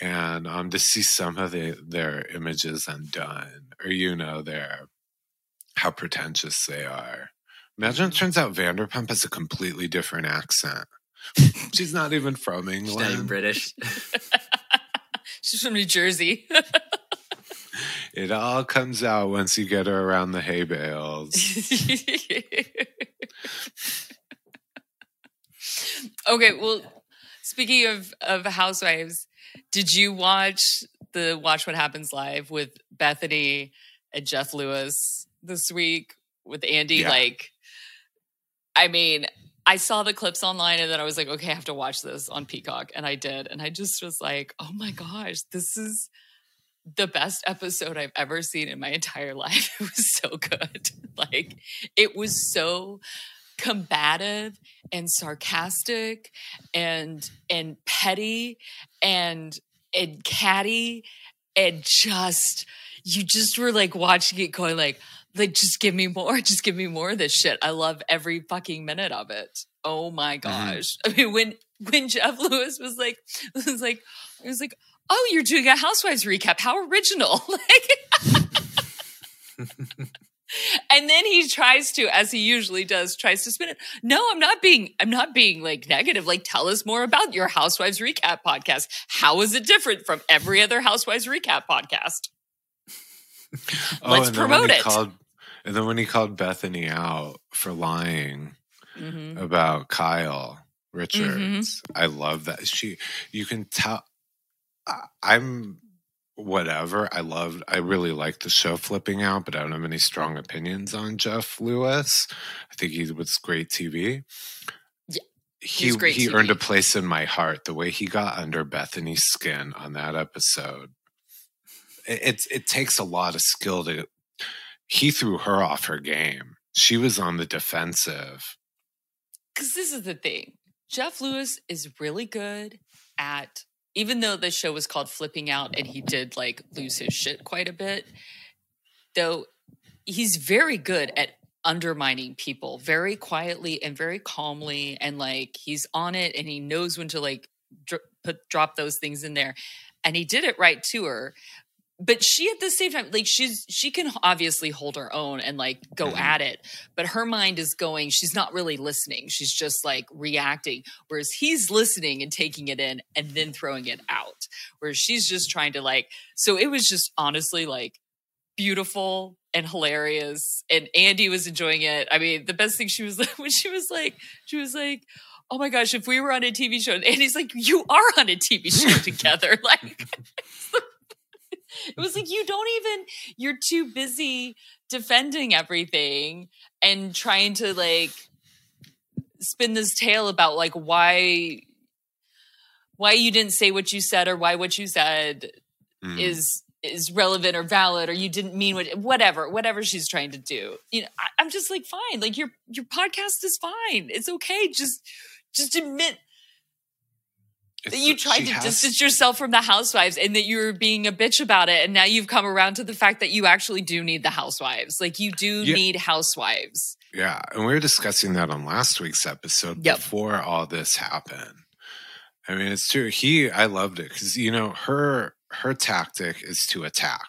and um, to see some of the, their images undone, or you know, their how pretentious they are. Imagine Mm-hmm. it turns out Vanderpump has a completely different accent. (laughs) She's not even from England. She's not even British. (laughs) (laughs) She's from New Jersey. It all comes out once you get her around the hay bales. (laughs) okay, well, speaking of of housewives, did you watch the Watch What Happens live with Bethenny and Jeff Lewis this week with Andy? Yeah. Like, I mean, I saw the clips online and then I was like, okay, I have to watch this on Peacock, and I did, and I just was like, oh my gosh, this is the best episode I've ever seen in my entire (laughs) life. It was so good. (laughs) Like it was so combative and sarcastic and and petty and and catty and just you just were like watching it going like like just give me more (laughs) just give me more of this shit i love every fucking minute of it oh my mm-hmm. gosh i mean when when jeff lewis was like was like it was like oh you're doing a housewives recap how original (laughs) like (laughs) and then he tries to as he usually does tries to spin it no i'm not being i'm not being like negative like tell us more about your housewives recap podcast how is it different from every other housewives recap podcast (laughs) Let's then when promote it. Called, and then when he called Bethenny out for lying mm-hmm. about Kyle Richards, I love that. She, you can tell. I'm whatever. I love. I really like the show flipping out, but I don't have any strong opinions on Jeff Lewis. I think he was great TV. Yeah. he great he TV. earned a place in my heart. The way he got under Bethenny's skin on that episode, it, it's it takes a lot of skill to. He threw her off her game. She was on the defensive. because this is the thing jeff lewis is really good at even though the show was called flipping out and he did like lose his shit quite a bit though he's very good at undermining people very quietly and very calmly and like he's on it and he knows when to like dr- put drop those things in there. And he did it right to her but she at the same time like she's she can obviously hold her own and like go Mhm. at it but her mind is going she's not really listening she's just like reacting whereas he's listening and taking it in and then throwing it out whereas she's just trying to like so it was just honestly like beautiful and hilarious and andy was enjoying it i mean the best thing she was like (laughs) when she was like she was like oh my gosh if we were on a tv show and andy's like you are on a tv show (laughs) together (laughs) like it was like you don't even you're too busy defending everything and trying to like spin this tale about like why why you didn't say what you said or why what you said Mm. is is relevant or valid or you didn't mean what whatever whatever she's trying to do. You know I, i'm just like fine like your your podcast is fine. It's okay. Just just admit that you tried to has- distance yourself from the housewives and that you were being a bitch about it and now you've come around to the fact that you actually do need the housewives like you do Yeah. need housewives Yeah, and we were discussing that on last week's episode Yep. before all this happened. I mean, it's true. He, I loved it because you know her her tactic is to attack.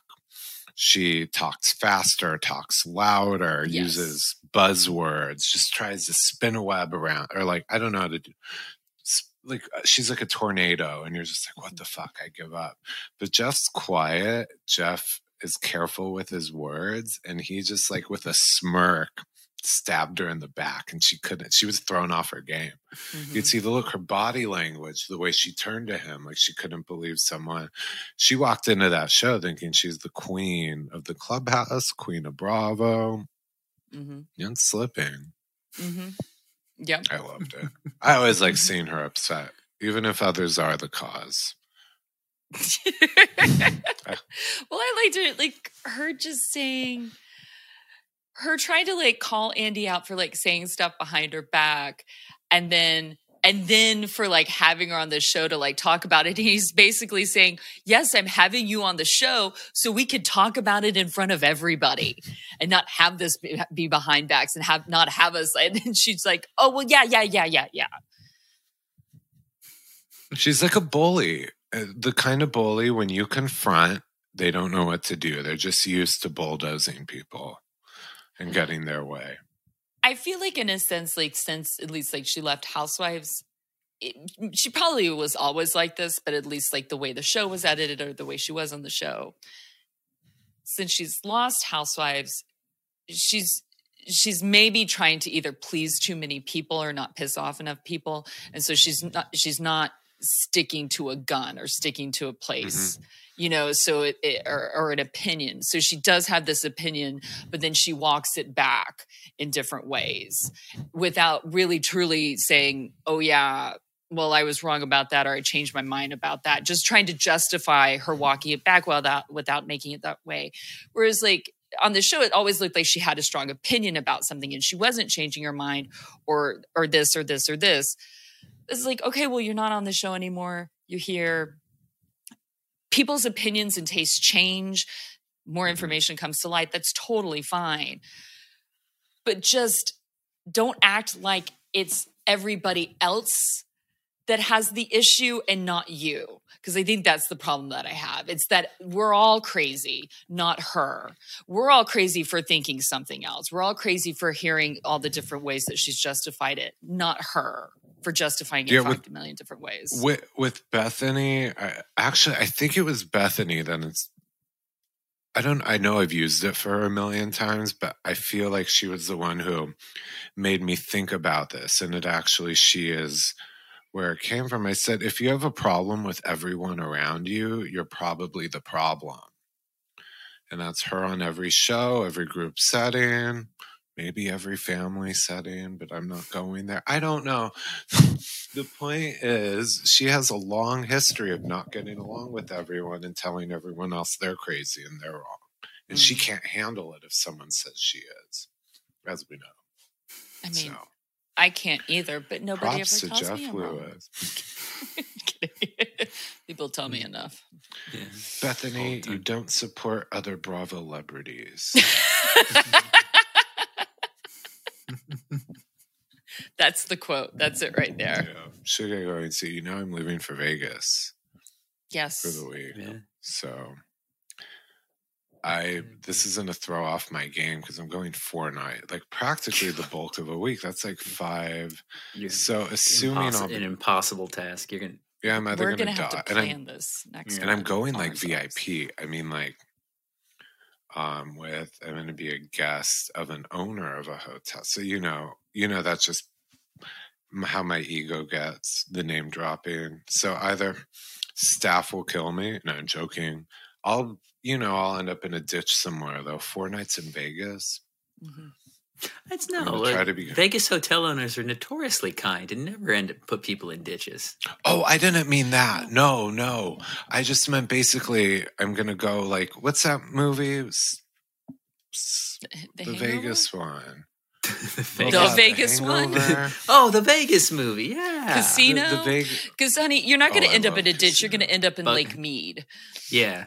She talks faster, talks louder, Yes. uses buzzwords, just tries to spin a web around, or like I don't know how to do. Like uh, she's like a tornado, and you're just like, what the fuck? I give up. But Jeff's quiet. Jeff is careful with his words, and he just like with a smirk stabbed her in the back and she couldn't she was thrown off her game Mm-hmm. you'd see the look her body language the way she turned to him like she couldn't believe someone she walked into that show thinking she's the queen of the clubhouse queen of bravo mm-hmm. young slipping Mm-hmm. Yep. i loved it i always like seeing her upset even if others are the cause (laughs) well, I liked it, like her just saying, her trying to like call Andy out for like saying stuff behind her back, and then and then for like having her on the show to like talk about it. (laughs) He's basically saying, "Yes, I'm having you on the show so we could talk about it in front of everybody and not have this be- be behind backs and have not have us." (laughs) And then she's like, "Oh well, yeah, yeah, yeah, yeah, yeah." she's like a bully uh, the kind of bully when you confront they don't know what to do they're just used to bulldozing people and getting their way I feel like, in a sense, like since at least like she left Housewives, it, she probably was always like this, but at least like the way the show was edited or the way she was on the show. Since she's lost Housewives, she's she's maybe trying to either please too many people or not piss off enough people, and so she's not she's not sticking to a gun or sticking to a mm-hmm. place. You know, so it, it or, or an opinion. So she does have this opinion, but then she walks it back in different ways without really truly saying, oh, yeah, well, I was wrong about that, or I changed my mind about that. Just trying to justify her walking it back without, without making it that way. Whereas, like, on the show, it always looked like she had a strong opinion about something and she wasn't changing her mind or, or this or this or this. It's like, okay, well, you're not on the show anymore. You're here. People's opinions and tastes change. More mm-hmm. information comes to light. That's totally fine but just don't act like it's everybody else that has the issue and not you. Because I think that's the problem that I have. It's that we're all crazy, not her. We're all crazy for thinking something else. We're all crazy for hearing all the different ways that she's justified it, not her for justifying it Yeah, with- million different ways. with with bethenny I, actually i think it was bethenny then it's i don't i know i've used it for her a million times but i feel like she was the one who made me think about this and it actually she is where it came from. I said if you have a problem with everyone around you you're probably the problem. And that's her on every show every group setting maybe every family setting, but I'm not going there. I don't know. (laughs) the point is, she has a long history of not getting along with everyone and telling everyone else they're crazy and they're wrong. And she Mm. can't handle it if someone says she is, as we know. I mean, so, I can't either, but nobody props ever to tells Jeff me I'm wrong. Lewis. (laughs) People tell me enough. Yeah. Bethenny, you don't support other Bravo celebrities. (laughs) (laughs) That's the quote. That's it right there. yeah. Should I go and see? You know, I'm leaving for Vegas Yes. for the week. Yeah. So I this mm-hmm. isn't a throw off my game because I'm going four night, like practically the bulk of a week. That's like five. You're So assuming impossi- I'll an impossible task. You're gonna yeah, I'm either We're gonna, gonna have die, to and I'm plan this next. Yeah. and I'm going like ourselves. VIP. I mean, like, um, with I'm going to be a guest of an owner of a hotel. So you know, you know that's just how my ego gets the name dropping. So either staff will kill me. No, I'm joking. I'll, you know, I'll end up in a ditch somewhere though. Four nights in Vegas. Mhm. It's I'm no try to be- Vegas hotel owners are notoriously kind and never end up put people in ditches. Oh, I didn't mean that. No, no. I just meant basically I'm gonna go like what's that movie? S- s- The, the Vegas one. the The What about Vegas one? Hangover? (laughs) oh, the Vegas movie. Yeah. Casino? The, the Vegas. Because, honey, you're not going Oh, to I end up in a ditch. You're going to end up in But- Lake Mead. Yeah.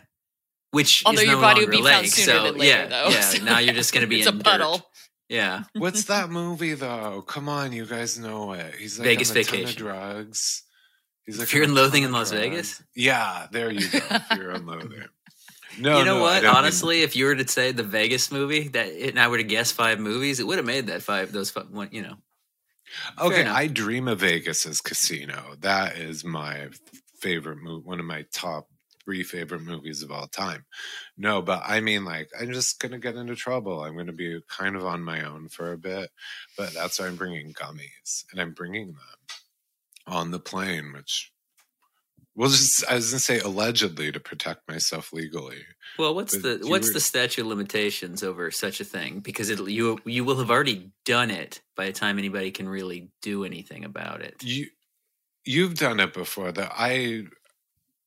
Which Although is your no body would longer be found sooner so, than later, yeah, though. Yeah. (laughs) so Now you're just going to be it's in a dirt. Yeah. (laughs) What's that movie though? Come on, you guys know it. He's like Vegas on a ton of Vacation. drugs. He's like Fear and Loathing in Las. Vegas? Yeah, there you go. Fear and Loathing. (laughs) No, you know no, what? don't mean- Honestly, if you were to say the Vegas movie, that and I were to guess five movies, it would have made that five. Those five, one, you know. Okay. I dream of Vegas as Casino. That is my favorite movie. One of my top three favorite movies of all time. No, but I mean, like, I'm just gonna get into trouble. I'm gonna be kind of on my own for a bit, but that's why I'm bringing gummies, and I'm bringing them on the plane, which. Well, just I was gonna say allegedly to protect myself legally. Well, what's But the what's were- the statute of limitations over such a thing? Because it you you will have already done it by the time anybody can really do anything about it. You you've done it before. That I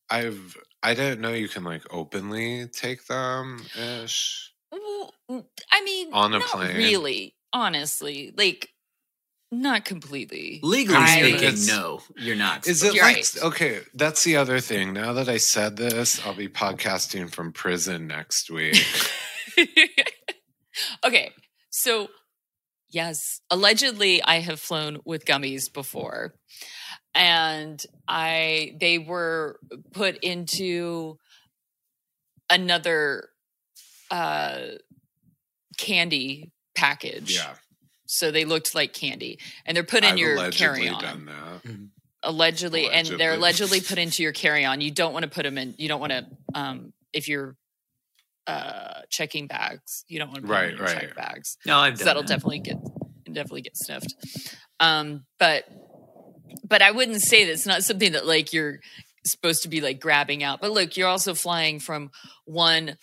I've I didn't know you can like openly take them ish. Well, n- I mean, On a not plane. really, honestly. Like, not completely. Legally I- speaking, no, you're not. Is it You're like right. okay? That's the other thing. Now that I said this, I'll be podcasting from prison next week. (laughs) okay, so yes, allegedly I have flown with gummies before, and I they were put into another uh candy package. yeah, So they looked like candy, and they're put in I've your carry-on. done that. allegedly, and they're Allegedly. allegedly put into your carry-on you don't want to put them in you don't want to um if you're uh checking bags you don't want to put Right, them in right. check bags no, I've 'cause done that'll that. definitely get definitely get sniffed um but but i wouldn't say that's not something that like you're supposed to be like grabbing out but look you're also flying from one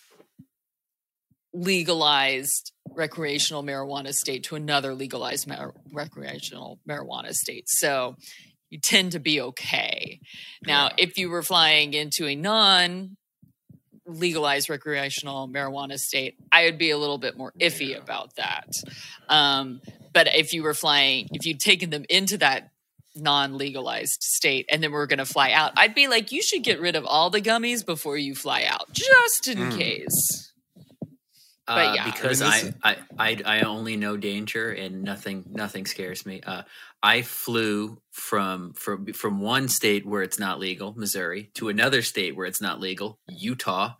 legalized recreational marijuana state to another legalized mar- recreational marijuana state so you tend to be okay now Yeah. if you were flying into a non legalized recreational marijuana state i would be a little bit more iffy Yeah. about that um, but if you were flying if you'd taken them into that non-legalized state and then we're going to fly out i'd be like you should get rid of all the gummies before you fly out just in Mm. case But Uh, yeah. because I I, mean, I, I I only know danger and nothing nothing scares me. Uh, I flew from from from one state where it's not legal, Missouri, to another state where it's not legal, Utah,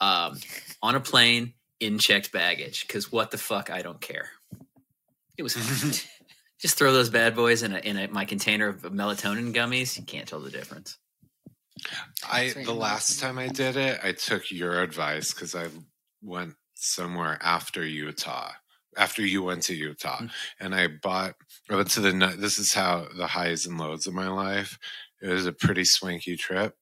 um, on a plane in checked baggage. Because what the fuck, I don't care. It was (laughs) fun. Just throw those bad boys in a in a, my container of melatonin gummies. You can't tell the difference. I the last time I did it, I took your advice because I went somewhere after Utah, after you went to Utah, Mm. and I bought. I went to the. This is how the highs and lows of my life. It was a pretty swanky trip,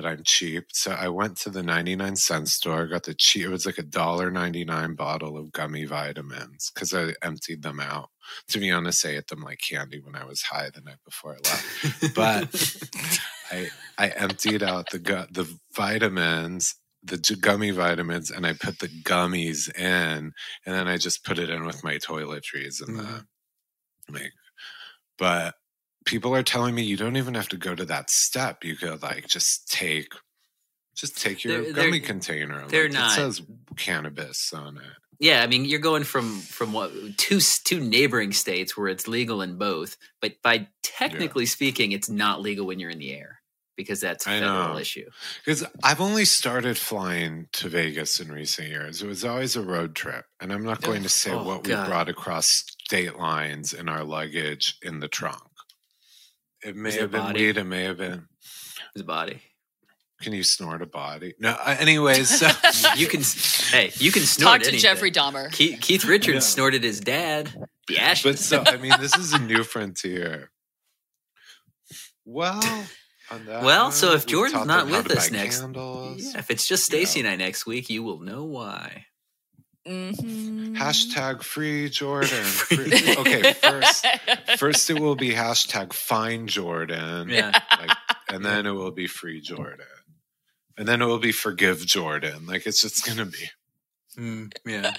but I'm cheap. So I went to the 99 cent store, got the cheap, it was like a dollar 99 bottle of gummy vitamins because I emptied them out. To be honest, I ate them like candy when I was high the night before I left. but (laughs) I I emptied out the gu- the vitamins, the j- gummy vitamins, and I put the gummies in, and then I just put it in with my toiletries and the mm-hmm. like. But people are telling me you don't even have to go to that step. You could like just take. Just take your They're- they're- gummy container. they're like, not- It says cannabis on it. Yeah, I mean, you're going from from what two two neighboring states where it's legal in both, but by technically speaking, it's not legal when you're in the air because that's a federal issue. Because I've only started flying to Vegas in recent years. It was always a road trip. And I'm not going to oh, say Oh, what God. we brought across state lines in our luggage in the trunk. It may have been body? weed. It may have been. His body. Can you snort a body? No. uh, Anyways, so (laughs) You can s- hey, you can (laughs) snort Talk to anything. Jeffrey Dahmer. Keith, Keith (laughs) Richards Yeah. snorted his dad. The ashes. but so I mean, this is a new frontier. Well, on that Well, so if Jordan's not with us next- candles. Yeah, if it's just Stacy and I next week, you will know why. Mhm. Hashtag free Jordan. (laughs) Free- okay, first first it will be (laughs) hashtag find Jordan. Yeah. Like, and then it will be free Jordan. And then it will be forgive Jordan. Like it's just gonna be. Mm, yeah.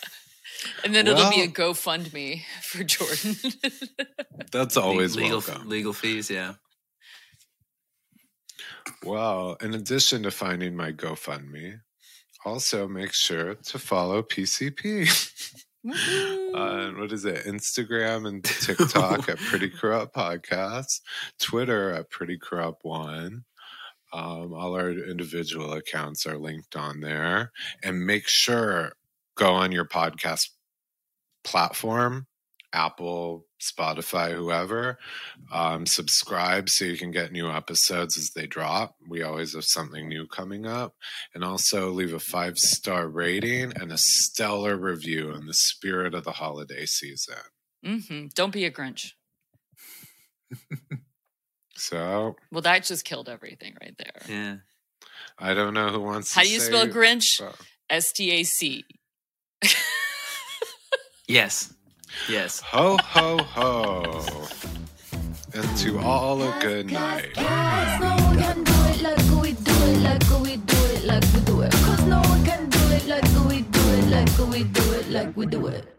(laughs) and then it'll be a GoFundMe for Jordan. That's always legal welcome. legal fees. Yeah. Well, in addition to finding my GoFundMe, also make sure to follow PCP. on what is it? Instagram and (laughs) TikTok at Pretty Corrupt Podcast, Twitter at Pretty Corrupt One. Um, all our individual accounts are linked on there, and make sure go on your podcast platform, Apple, Spotify, whoever. Um, subscribe so you can get new episodes as they drop. We always have something new coming up, and also leave a five star rating and a stellar review in the spirit of the holiday season. Mm-hmm. Don't be a Grinch. (laughs) So Well, that just killed everything right there. Yeah. I don't know who wants. How to do you say- spell Grinch? S T A C. (laughs) Yes. Yes. Ho ho ho! And to all a good night. Cause no one can do it like we do it, like we do it, like we do it. Cause no one can do it like we do it, like we do it, like we do it.